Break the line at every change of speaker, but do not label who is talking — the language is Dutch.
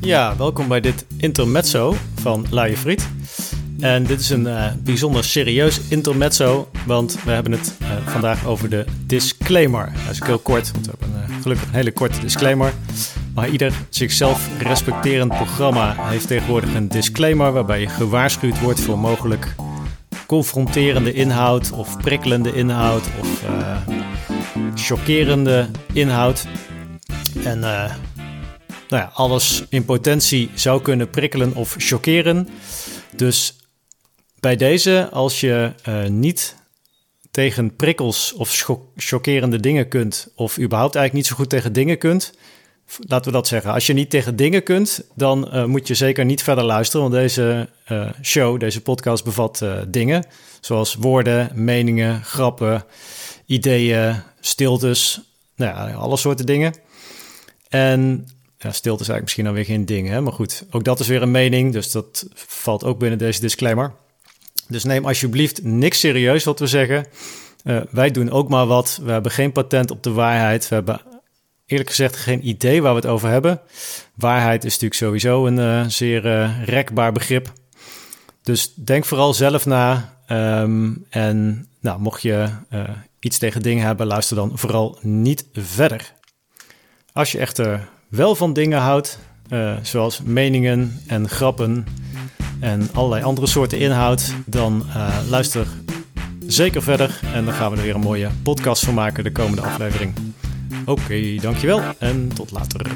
Ja, welkom bij dit intermezzo van Laaie Friet. En dit is een uh, bijzonder serieus intermezzo, want we hebben het uh, vandaag over de disclaimer. Dat is heel kort, want we hebben uh, gelukkig een hele korte disclaimer. Maar ieder zichzelf respecterend programma heeft tegenwoordig een disclaimer waarbij je gewaarschuwd wordt voor mogelijk confronterende inhoud of prikkelende inhoud of chockerende inhoud. En nou ja, alles in potentie zou kunnen prikkelen of chockeren. Dus bij deze, als je uh, niet tegen prikkels of chockerende dingen kunt, of überhaupt eigenlijk niet zo goed tegen dingen kunt, laten we dat zeggen. Als je niet tegen dingen kunt, dan uh, moet je zeker niet verder luisteren, want deze uh, show, deze podcast bevat dingen zoals woorden, meningen, grappen, ideeën, stiltes, nou ja, alle soorten dingen. En ja, stilte is eigenlijk misschien dan weer geen ding, hè? maar goed, ook dat is weer een mening, dus dat valt ook binnen deze disclaimer. Dus neem alsjeblieft niks serieus wat we zeggen. Uh, wij doen ook maar wat. We hebben geen patent op de waarheid. We hebben eerlijk gezegd geen idee waar we het over hebben. Waarheid is natuurlijk sowieso een uh, zeer uh, rekbaar begrip. Dus denk vooral zelf na. Um, en nou, mocht je iets tegen dingen hebben, luister dan vooral niet verder. Als je echter wel van dingen houdt, zoals meningen en grappen en allerlei andere soorten inhoud, dan uh, luister zeker verder. En dan gaan we er weer een mooie podcast van maken de komende aflevering. Oké, dankjewel en tot later.